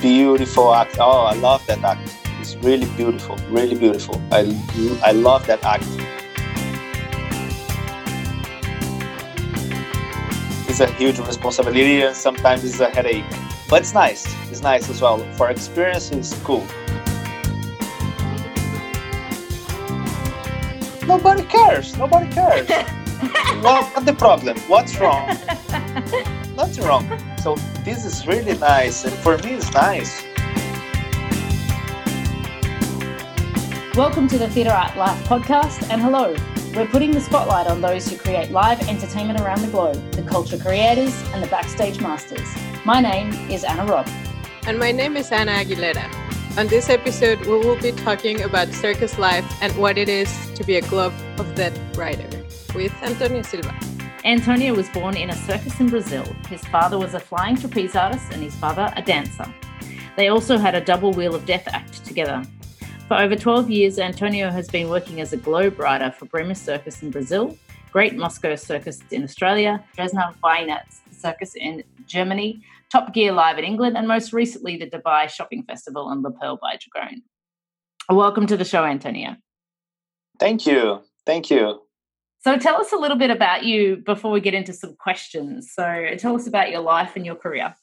beautiful act. Oh, I love that act. It's really beautiful, really beautiful. I, I love that act. It's a huge responsibility and sometimes it's a headache. But it's nice. It's nice as well. For experience, it's cool. Nobody cares. Nobody cares. what, what's the problem? What's wrong? Nothing wrong. So this is really nice, and for me, it's nice. Welcome to the Theatre Art Life podcast, and hello. We're putting the spotlight on those who create live entertainment around the globe, the culture creators and the backstage masters. My name is Anna Robb. And my name is Anna Aguilera. On this episode, we will be talking about circus life and what it is to be a Globe of Death rider with Antonio Silva. Antonio was born in a circus in Brazil. His father was a flying trapeze artist and his mother a dancer. They also had a double Wheel of Death act together. For over 12 years, Antonio has been working as a globe rider for Bremer Circus in Brazil, Great Moscow Circus in Australia, Dresdner Weihnachts Circus in Germany, Top Gear Live in England, and most recently the Dubai Shopping Festival and La Perle by Dragone. Welcome to the show, Antonio. Thank you. Thank you. So tell us a little bit about you before we get into some questions. So tell us about your life and your career.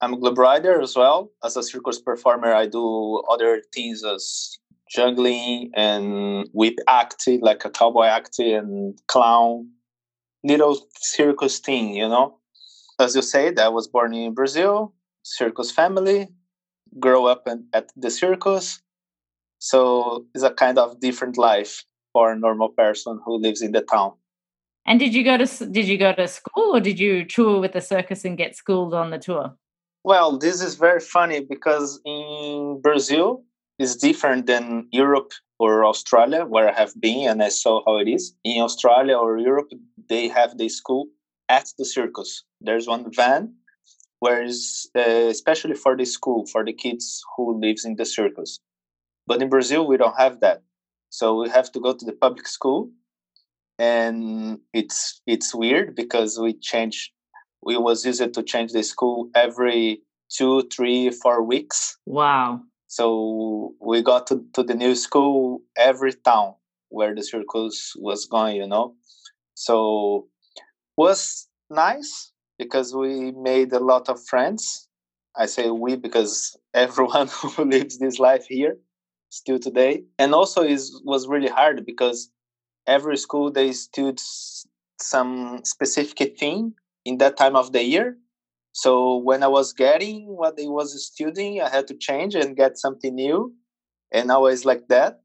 I'm a globe rider as well. As a circus performer, I do other things as juggling and whip act, like a cowboy act and clown, little circus thing, you know. As you said, I was born in Brazil, circus family, grow up in, at the circus. So it's a kind of different life for a normal person who lives in the town. And did you go to did you go to school or did you tour with the circus and get schooled on the tour? Well, this is very funny because in Brazil is different than Europe or Australia, where I have been and I saw how it is. In Australia or Europe, they have the school at the circus. There's one van, whereas uh, especially for the school for the kids who lives in the circus. But in Brazil, we don't have that, so we have to go to the public school, and it's it's weird because we change we was used to change the school every two, three, four weeks. Wow. So we got to, to the new school every town where the circus was going, you know. So was nice because we made a lot of friends. I say we because everyone who lives this life here still today. And also is was really hard because every school they stood some specific thing in that time of the year. So when I was getting what I was studying, I had to change and get something new, and always like that.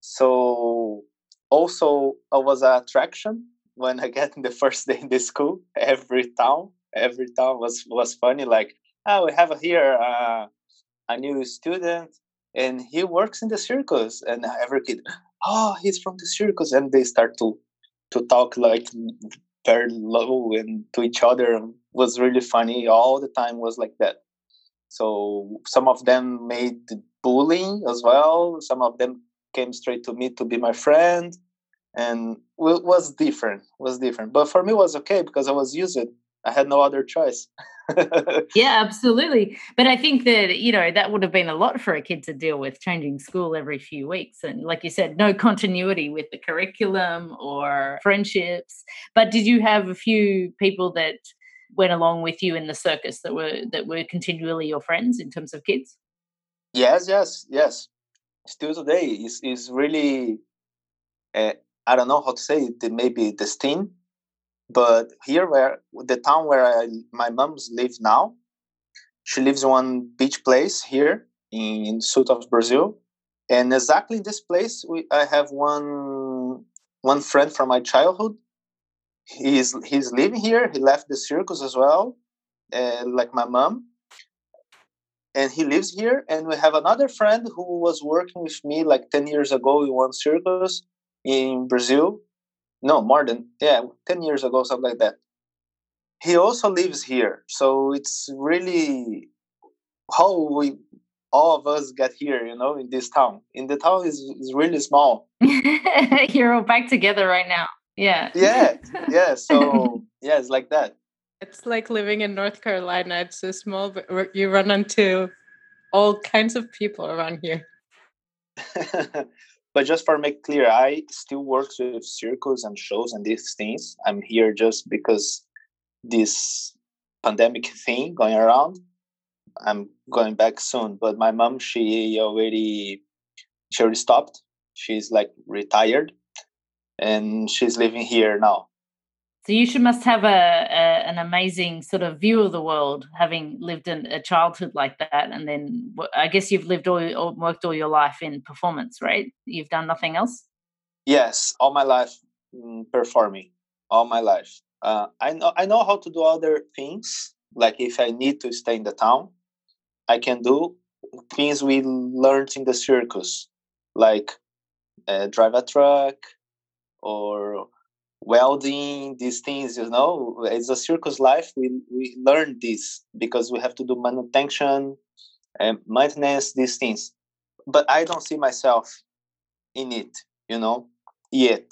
So also I was an attraction when I get in the first day in the school. Every town, every town was was funny. Like, oh, we have here uh, a new student, and he works in the circus, and every kid, oh, he's from the circus, and they start to to talk like very low and to each other it was really funny all the time was like that. So some of them made bullying as well some of them came straight to me to be my friend and it was different was different. But for me it was okay because i was used I had no other choice. yeah, absolutely. But I think that, you know, that would have been a lot for a kid to deal with changing school every few weeks. And like you said, no continuity with the curriculum or friendships. But did you have a few people that went along with you in the circus that were that were continually your friends in terms of kids? Yes, yes, yes. Still today is is really uh, I don't know how to say it, maybe destined but here, where the town where I, my mom's live now, she lives one beach place here in south of Brazil, and exactly in this place, we I have one one friend from my childhood. He's he's living here. He left the circus as well, uh, like my mom, and he lives here. And we have another friend who was working with me like ten years ago in one circus in Brazil no more than yeah 10 years ago something like that. He also lives here so it's really how we all of us get here you know in this town. In the town is, is really small. You're all back together right now. Yeah. Yeah. Yeah so yeah it's like that. It's like living in North Carolina. It's so small, but you run into all kinds of people around here. but just for make clear, I still work with circles and shows and these things. I'm here just because this pandemic thing going around. I'm going back soon, but my mom, she already, she already stopped. She's like retired, and she's living here now. So you should must have a, a, an amazing sort of view of the world, having lived in a childhood like that, and then I guess you've lived all or worked all your life in performance, right? You've done nothing else. Yes, all my life mm, performing, all my life. Uh, I know I know how to do other things. Like if I need to stay in the town, I can do things we learned in the circus, like uh, drive a truck or welding these things you know it's a circus life. We we learn this because we have to do manutention and maintenance these things. But i don't see myself in it you know yet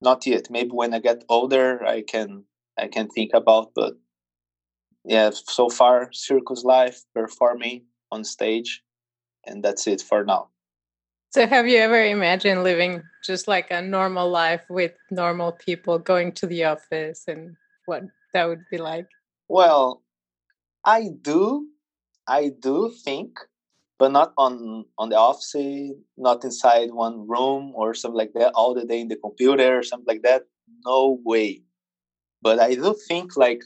not yet. Maybe when i get older i can i can think about but yeah so far circus life performing on stage and that's it for now so, have you ever imagined living just like a normal life with normal people, going to the office, and what that would be like? Well, I do, I do think, but not on on the office, not inside one room or something like that, all the day in the computer or something like that. No way. But I do think like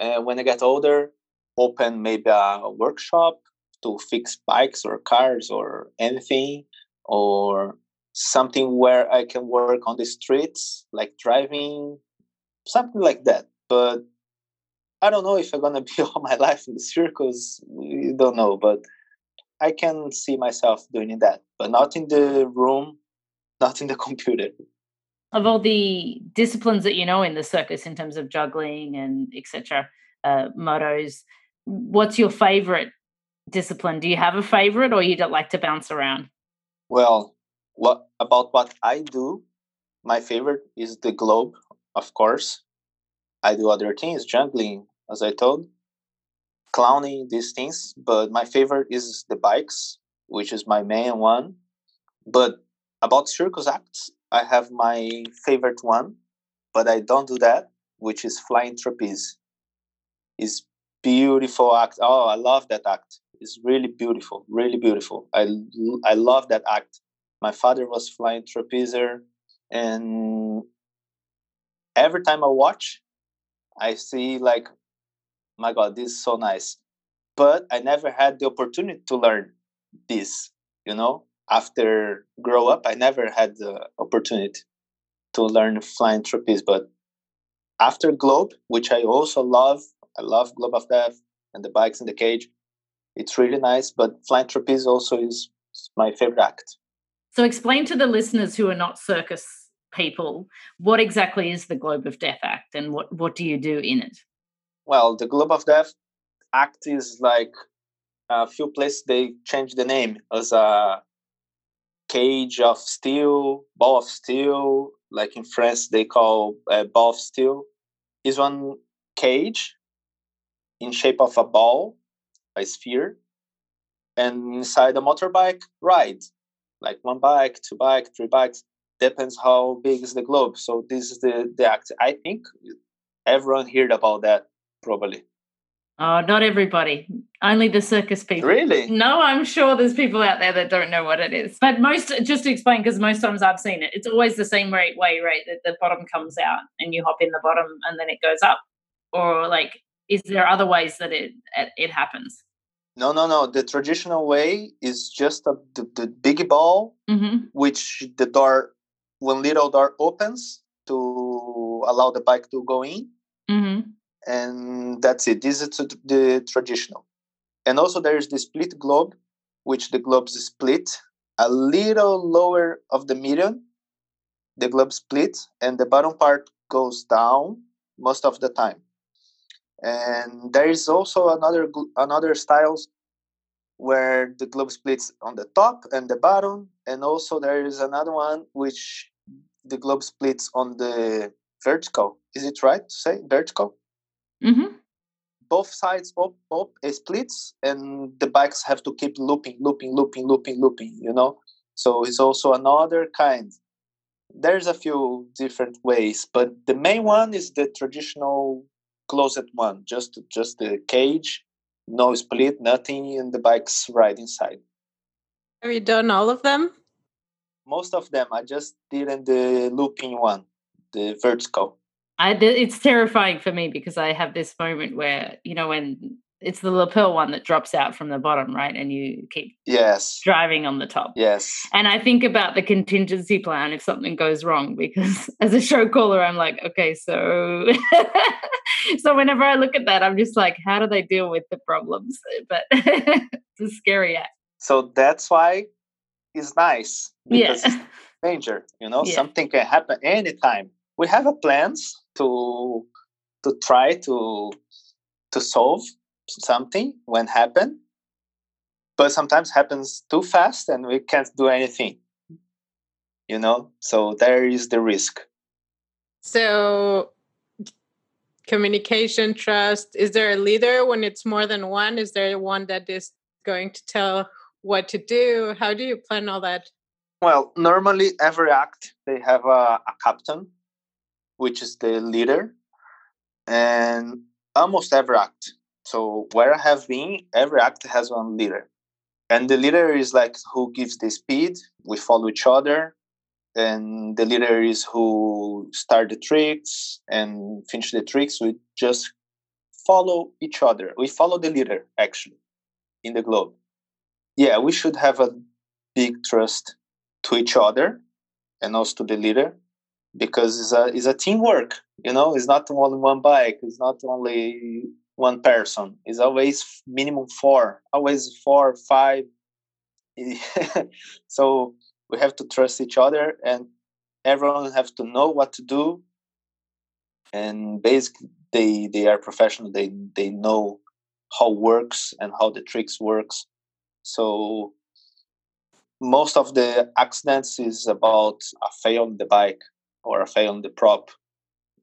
uh, when I get older, open maybe a workshop to fix bikes or cars or anything or something where I can work on the streets, like driving, something like that. But I don't know if I'm gonna be all my life in the circus. You don't know, but I can see myself doing that, but not in the room, not in the computer. Of all the disciplines that you know in the circus, in terms of juggling and etc., uh, motos, what's your favorite discipline? Do you have a favorite, or you don't like to bounce around? Well, what about what I do? My favorite is the globe, of course. I do other things, juggling, as I told, clowning, these things. But my favorite is the bikes, which is my main one. But about circus acts, I have my favorite one, but I don't do that, which is flying trapeze. It's beautiful act. Oh, I love that act is really beautiful, really beautiful. I I love that act. My father was flying trapezer, and every time I watch, I see like, my God, this is so nice. But I never had the opportunity to learn this. You know, after grow up, I never had the opportunity to learn flying trapeze. But after Globe, which I also love, I love Globe of Death and the bikes in the cage it's really nice. But flying trapeze also is my favorite act. So, explain to the listeners who are not circus people what exactly is the Globe of Death Act and what, what do you do in it? Well, the Globe of Death Act is like a few places they change the name as a cage of steel, ball of steel. Like in France, they call a ball of steel. Is one cage in shape of a ball sphere, and inside a motorbike ride, like one bike, two bike, three bikes, depends how big is the globe. So this is the the act. I think everyone heard about that probably. Oh, not everybody. Only the circus people. Really? No, I'm sure there's people out there that don't know what it is. But most, just to explain, because most times I've seen it, it's always the same way, way right? That the bottom comes out and you hop in the bottom and then it goes up. Or like is there other ways that it it happens? No, no, no. The traditional way is just a, the, the big ball, mm-hmm. which the door, one little door opens to allow the bike to go in. Mm-hmm. And that's it. This is the traditional. And also there is the split globe, which the globes split a little lower of the median. The globe split and the bottom part goes down most of the time and there is also another another styles where the globe splits on the top and the bottom and also there is another one which the globe splits on the vertical is it right to say vertical mm-hmm. both sides up, up it splits, and the bikes have to keep looping, looping, looping, looping, looping. You know, so it's also another kind. There's a few different ways, but the main one is the traditional closed one, just just the cage, no split, nothing, and the bikes right inside. Have you done all of them? Most of them. I just didn't the looping one, the vertical. I, it's terrifying for me because I have this moment where you know when it's the lapel one that drops out from the bottom, right? And you keep yes driving on the top. Yes. And I think about the contingency plan if something goes wrong because as a show caller, I'm like, okay, so so whenever I look at that, I'm just like, how do they deal with the problems? But it's a scary act. So that's why it's nice because yeah. danger. You know, Yeah. something can happen anytime. We have a plans to to try to to solve something when happen, but sometimes happens too fast and we can't do anything. You know, so there is the risk. So, communication, trust. Is there a leader when it's more than one? Is there one that is going to tell what to do? How do you plan all that? Well, normally every act they have a, a captain, which is the leader, and almost every act. So where I have been, every act has one leader, and the leader is like who gives the speed. We follow each other, and the leader is who start the tricks and finish the tricks. We just follow each other. We follow the leader actually in the globe. Yeah, we should have a big trust to each other and also to the leader because it's a, it's a teamwork you know it's not only one bike it's not only one person. It's always minimum four always four five. So we have to trust each other and everyone have to know what to do. And basically they they are professional. They they know how works and how the tricks works. So most of the accidents is about a fail on the bike or a fail on the prop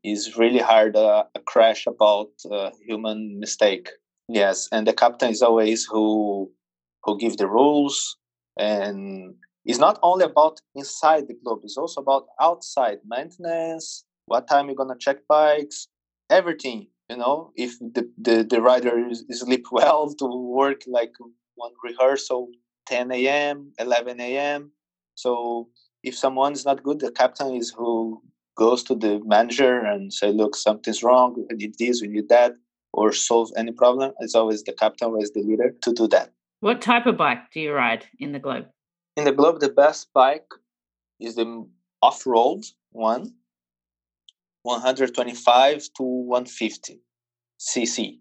is really hard uh, a crash about uh, human mistake. Yes and the captain is always who who give the rules and it's not only about inside the globe it's also about outside maintenance what time you're gonna check bikes everything you know? If the the, the rider is, is sleep well to work like one rehearsal 10 a.m 11 a.m so if someone's not good the captain is who goes to the manager and say look something's wrong. We need this we need that or solve any problem it's always the captain who is the leader to do that. What type of bike do you ride in the globe? in the globe the best bike is the off-road one 125 to 150 cc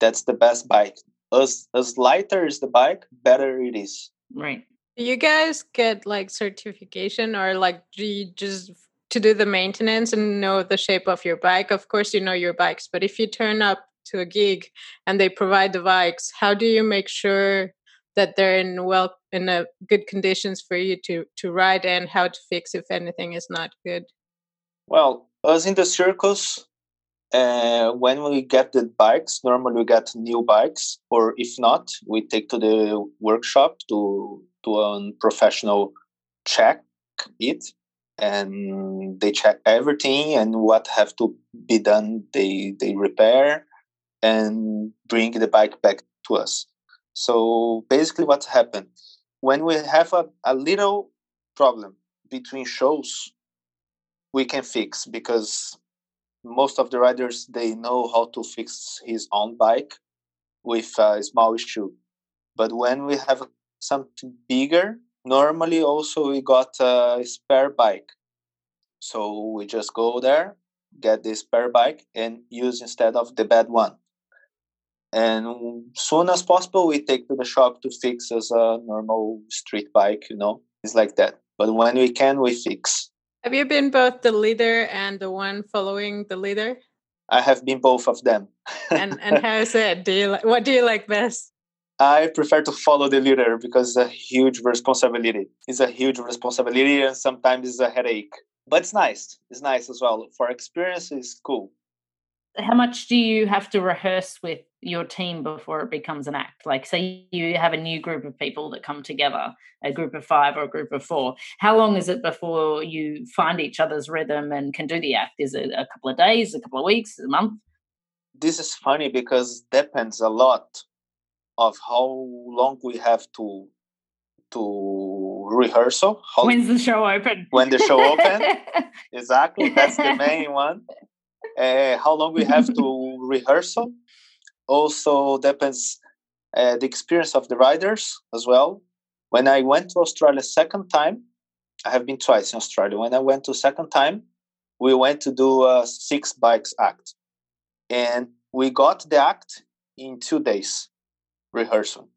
that's the best bike. As as lighter is the bike better it is. Right. Do you guys get like certification or like do you just to do the maintenance and know the shape of your bike? Of course, you know your bikes, but if you turn up to a gig and they provide the bikes, how do you make sure that they're in well in a good conditions for you to to ride and how to fix if anything is not good? Well, us in the circus, uh, when we get the bikes, normally we get new bikes, or if not, we take to the workshop to to a professional check it, and they check everything and what have to be done. They they repair and bring the bike back to us. So basically, what's happened when we have a, a little problem between shows we can fix because most of the riders they know how to fix his own bike with a small issue but when we have something bigger normally also we got a spare bike so we just go there get the spare bike and use instead of the bad one and soon as possible we take to the shop to fix as a normal street bike you know it's like that but when we can we fix Have you been both the leader and the one following the leader? I have been both of them. And and how is it? Do you like what do you like best? I prefer to follow the leader because it's a huge responsibility. It's a huge responsibility and sometimes it's a headache. But it's nice. It's nice as well. For experience, it's cool. how much do you have to rehearse with your team before it becomes an act? Like, say you have a new group of people that come together, a group of five or a group of four. How long is it before you find each other's rhythm and can do the act? Is it a couple of days, a couple of weeks, a month? This is funny because depends a lot of how long we have to to rehearsal. How, When's the show open? When the show open, exactly. That's the main one. Uh, how long we have to rehearsal also depends uh, the experience of the riders as well. When I went to Australia second time, I have been twice in Australia. When I went to second time, we went to do a six bikes act, and we got the act in two days rehearsal.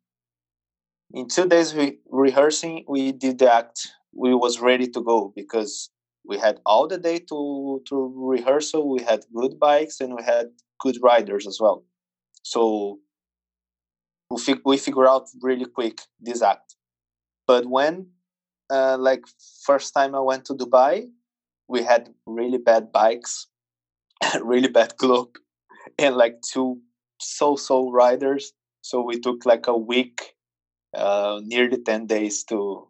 In two days we rehearsing, we did the act. We was ready to go because we had all the day to to rehearsal. We had good bikes and we had good riders as well. So we, fig- we figure out really quick this act. But when, uh, like, first time I went to Dubai, we had really bad bikes, really bad globe, and like two so-so riders. So we took like a week, uh, nearly ten days to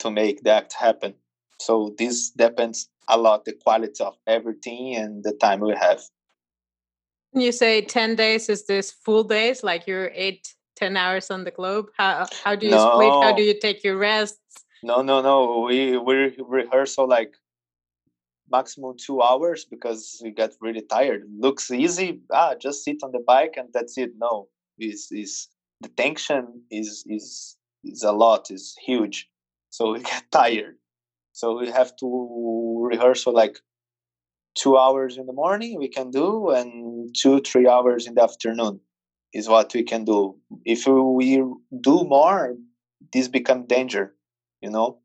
to make the act happen. So this depends a lot the quality of everything and the time we have. You say 10 days, is this full days? Like you're eight, 10 hours on the globe? How, how do you no. split? How do you take your rests? No, no, no. We, we rehearsal like maximum two hours because we get really tired. Looks easy. Ah, just sit on the bike and that's it. No, is is the tension is is is a lot. is huge. So we get tired. So we have to rehearsal like two hours in the morning we can do and two three hours in the afternoon is what we can do if we do more this become danger you know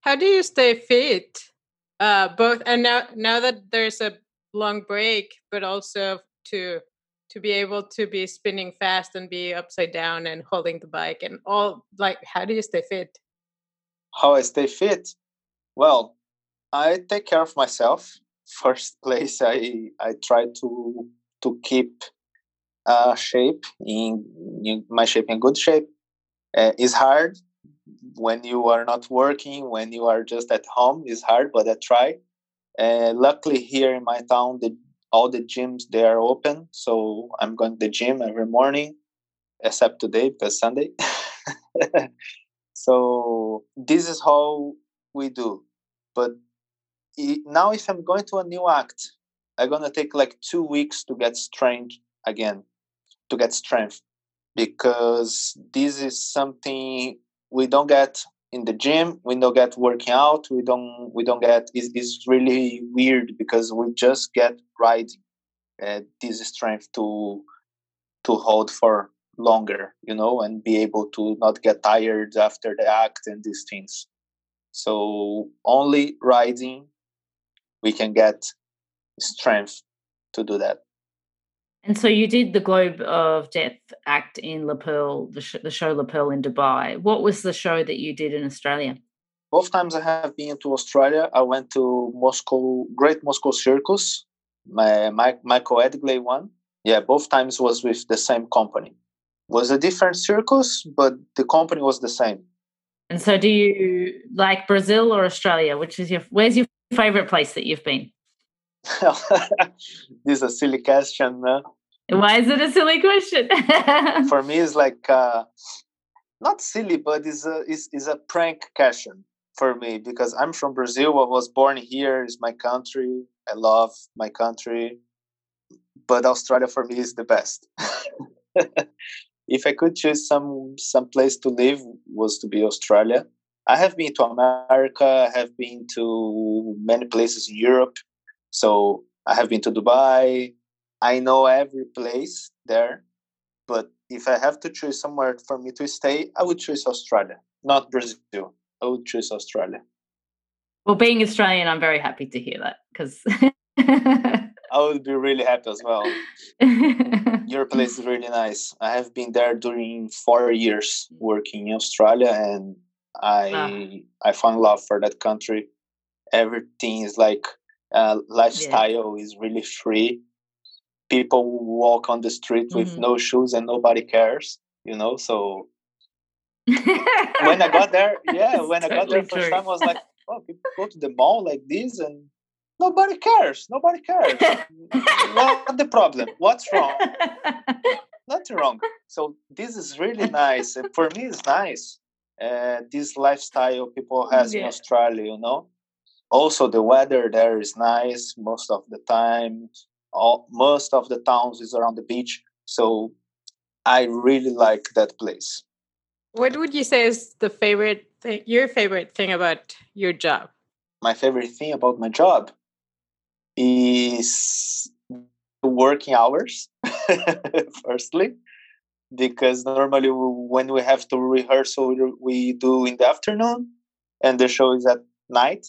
how do you stay fit uh both and now now that there's a long break but also to to be able to be spinning fast and be upside down and holding the bike and all like how do you stay fit? How i stay fit? Well i take care of myself. First place i i try to to keep uh shape in, in my shape in good shape uh, is hard. When you are not working when you are just at home is hard but i try. Uh, luckily here in my town the all the gyms they are open so i'm going to the gym every morning except today because sunday. So this is how we do. But now if i'm going to a new act i'm going to take like two weeks to get strength again to get strength because this is something we don't get in the gym we don't get working out we don't we don't get it's, it's really weird because we just get riding uh, this strength to to hold for longer you know and be able to not get tired after the act and these things so only riding we can get strength to do that. And so you did the Globe of Death act in La Perle, the, sh- the show La Perle in Dubai. What was the show that you did in Australia? Both times I have been to Australia, I went to Moscow, Great Moscow Circus, my, my Michael Edgley one. Yeah, both times was with the same company. Was a different circus, but the company was the same. And so, do you like Brazil or Australia? Which is your where's your favorite place that you've been? this is a silly question. No? Why is it a silly question? For me, it's like uh, not silly, but it's a it's, it's a prank question for me because I'm from Brazil. I was born here. It's my country. I love my country, but Australia for me is the best. if I could choose some some place to live, was to be Australia I have been to America, I have been to many places in Europe. So I have been to Dubai. I know every place there. But if I have to choose somewhere for me to stay, I would choose Australia, not Brazil. I would choose Australia. Well, being Australian, I'm very happy to hear that because I would be really happy as well. Your place is really nice. I have been there during four years working in Australia and I ah. I found love for that country. Everything is like uh, lifestyle yeah. is really free. people walk on the street with Mhm. no shoes and nobody cares you know so when i got there yeah when i got there totally first time i was like oh people go to the mall like this and nobody cares nobody cares. What's the problem? What's wrong? Nothing wrong. So this is really nice and for me it's nice uh, this lifestyle people has in australia you know also the weather there is nice most of the time. All, most of the towns is around the beach. So i really like that place. What would you say is the favorite thing, your favorite thing about your job? my favorite thing about my job is working hours firstly because normally when we have to rehearsal we do in the afternoon and the show is at night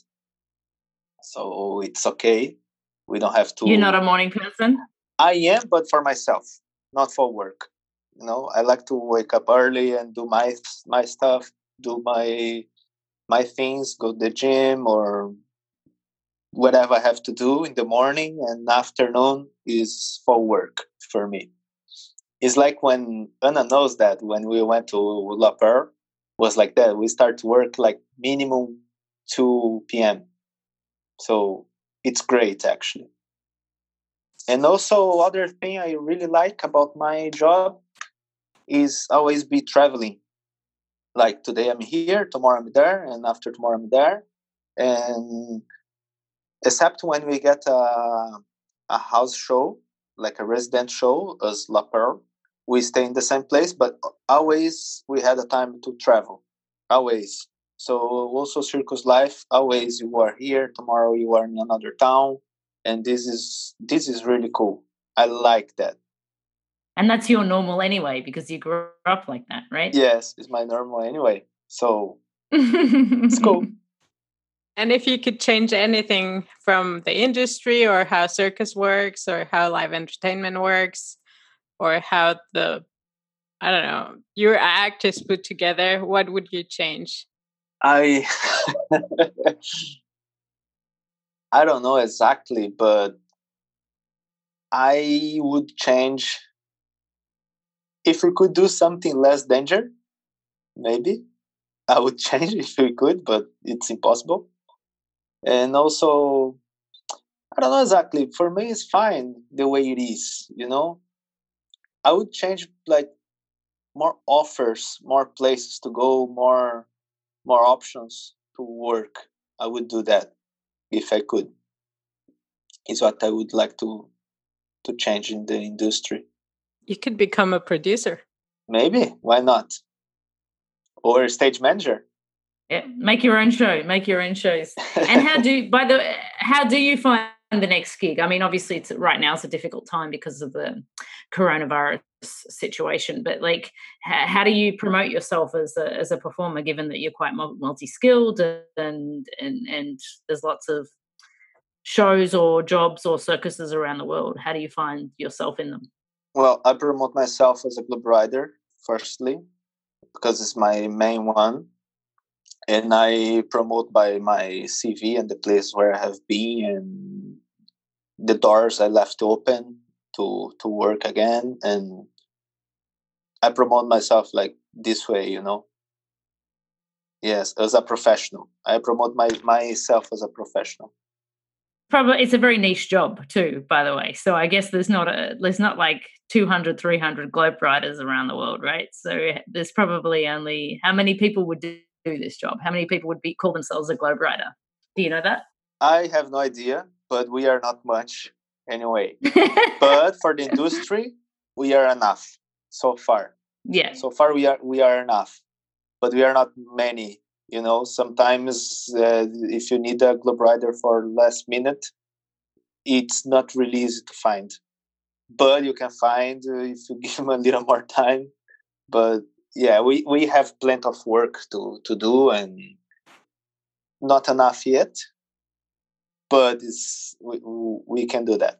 so it's okay. We don't have to You're not a morning person? i am but for myself not for work. You know i like to wake up early and do my my stuff do my my things go to the gym or whatever i have to do in the morning and afternoon is for work for me. It's like when anna knows that when we went to la Perle, was like that. We start to work like minimum 2 p.m so it's great actually. And also other thing i really like about my job is always be traveling. Like today i'm here tomorrow i'm there and after tomorrow i'm there. And except when we get a, a house show like a resident show as la Perle, we stay in the same place but always we had a time to travel. Always so also circus life always you are here tomorrow you are in another town and this is this is really cool i like that And that's your normal anyway because you grew up like that, right? yes it's my normal anyway so it's cool. And if you could change anything from the industry or how circus works or how live entertainment works or how the I don't know, your act is put together, what would you change? I i don't know exactly but i would change if we could do something less danger maybe i would change if we could but it's impossible. And also i don't know exactly for me it's fine the way it is you know? I would change like more offers more places to go more more options to work i would do that if i could is what i would like to to change in the industry You could become a producer. maybe why not or stage manager Yeah, make your own show. Make your own shows. And how do by the how do you find the next gig? I mean, obviously, it's right now it's a difficult time because of the coronavirus situation. But like, how, how do you promote yourself as a as a performer, given that you're quite multi skilled and and and there's lots of shows or jobs or circuses around the world? How do you find yourself in them? well i promote myself as a globe rider firstly because it's my main one and i promote by my cv and the place where i have been and the doors i left open to to work again and i promote myself like this way you know? Yes as a professional. I promote my myself as a professional. Probably it's a very niche job too by the way. So i guess there's not a there's not like 200 300 globe riders around the world right? So there's probably only how many people would do this job? How many people would be call themselves a globe rider do you know that? I have no idea but we are not much anyway but for the industry we are enough so far. Yeah. So far we are we are enough but we are not many you know? Sometimes uh, if you need a globe rider for last minute it's not really easy to find. But you can find uh, if you give them a little more time. But yeah we we have plenty of work to to do and not enough yet but it's we, we can do that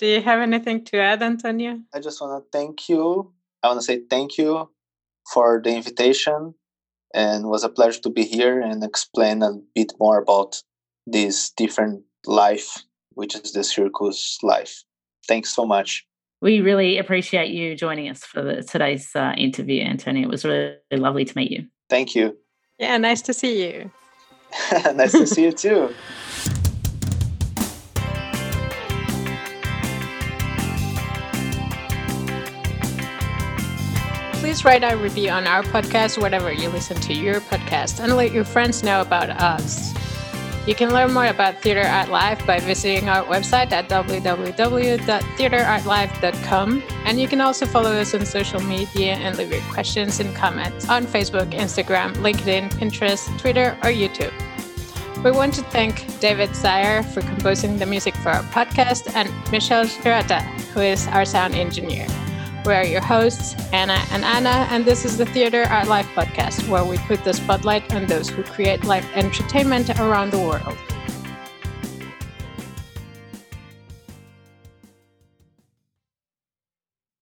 Do you have anything to add, Antonio? I just want to thank you. I want to say thank you for the invitation and it was a pleasure to be here and explain a bit more about this different life, which is the circus life. Thanks so much. We really appreciate you joining us for the, today's uh, interview, Antonio. It was really lovely to meet you. Thank you. Yeah, nice to see you. nice to see you too. Please write a review on our podcast, whatever you listen to your podcast, and let your friends know about us. You can learn more about Theatre Art Life by visiting our website at www.theatreartlife.com. And you can also follow us on social media and leave your questions and comments on Facebook, Instagram, LinkedIn, Pinterest, Twitter, or YouTube. We want to thank David Sire for composing the music for our podcast and Michelle Shirata, who is our sound engineer. We are your hosts, Anna and Anna, and this is the Theatre Art Life podcast, where we put the spotlight on those who create live entertainment around the world.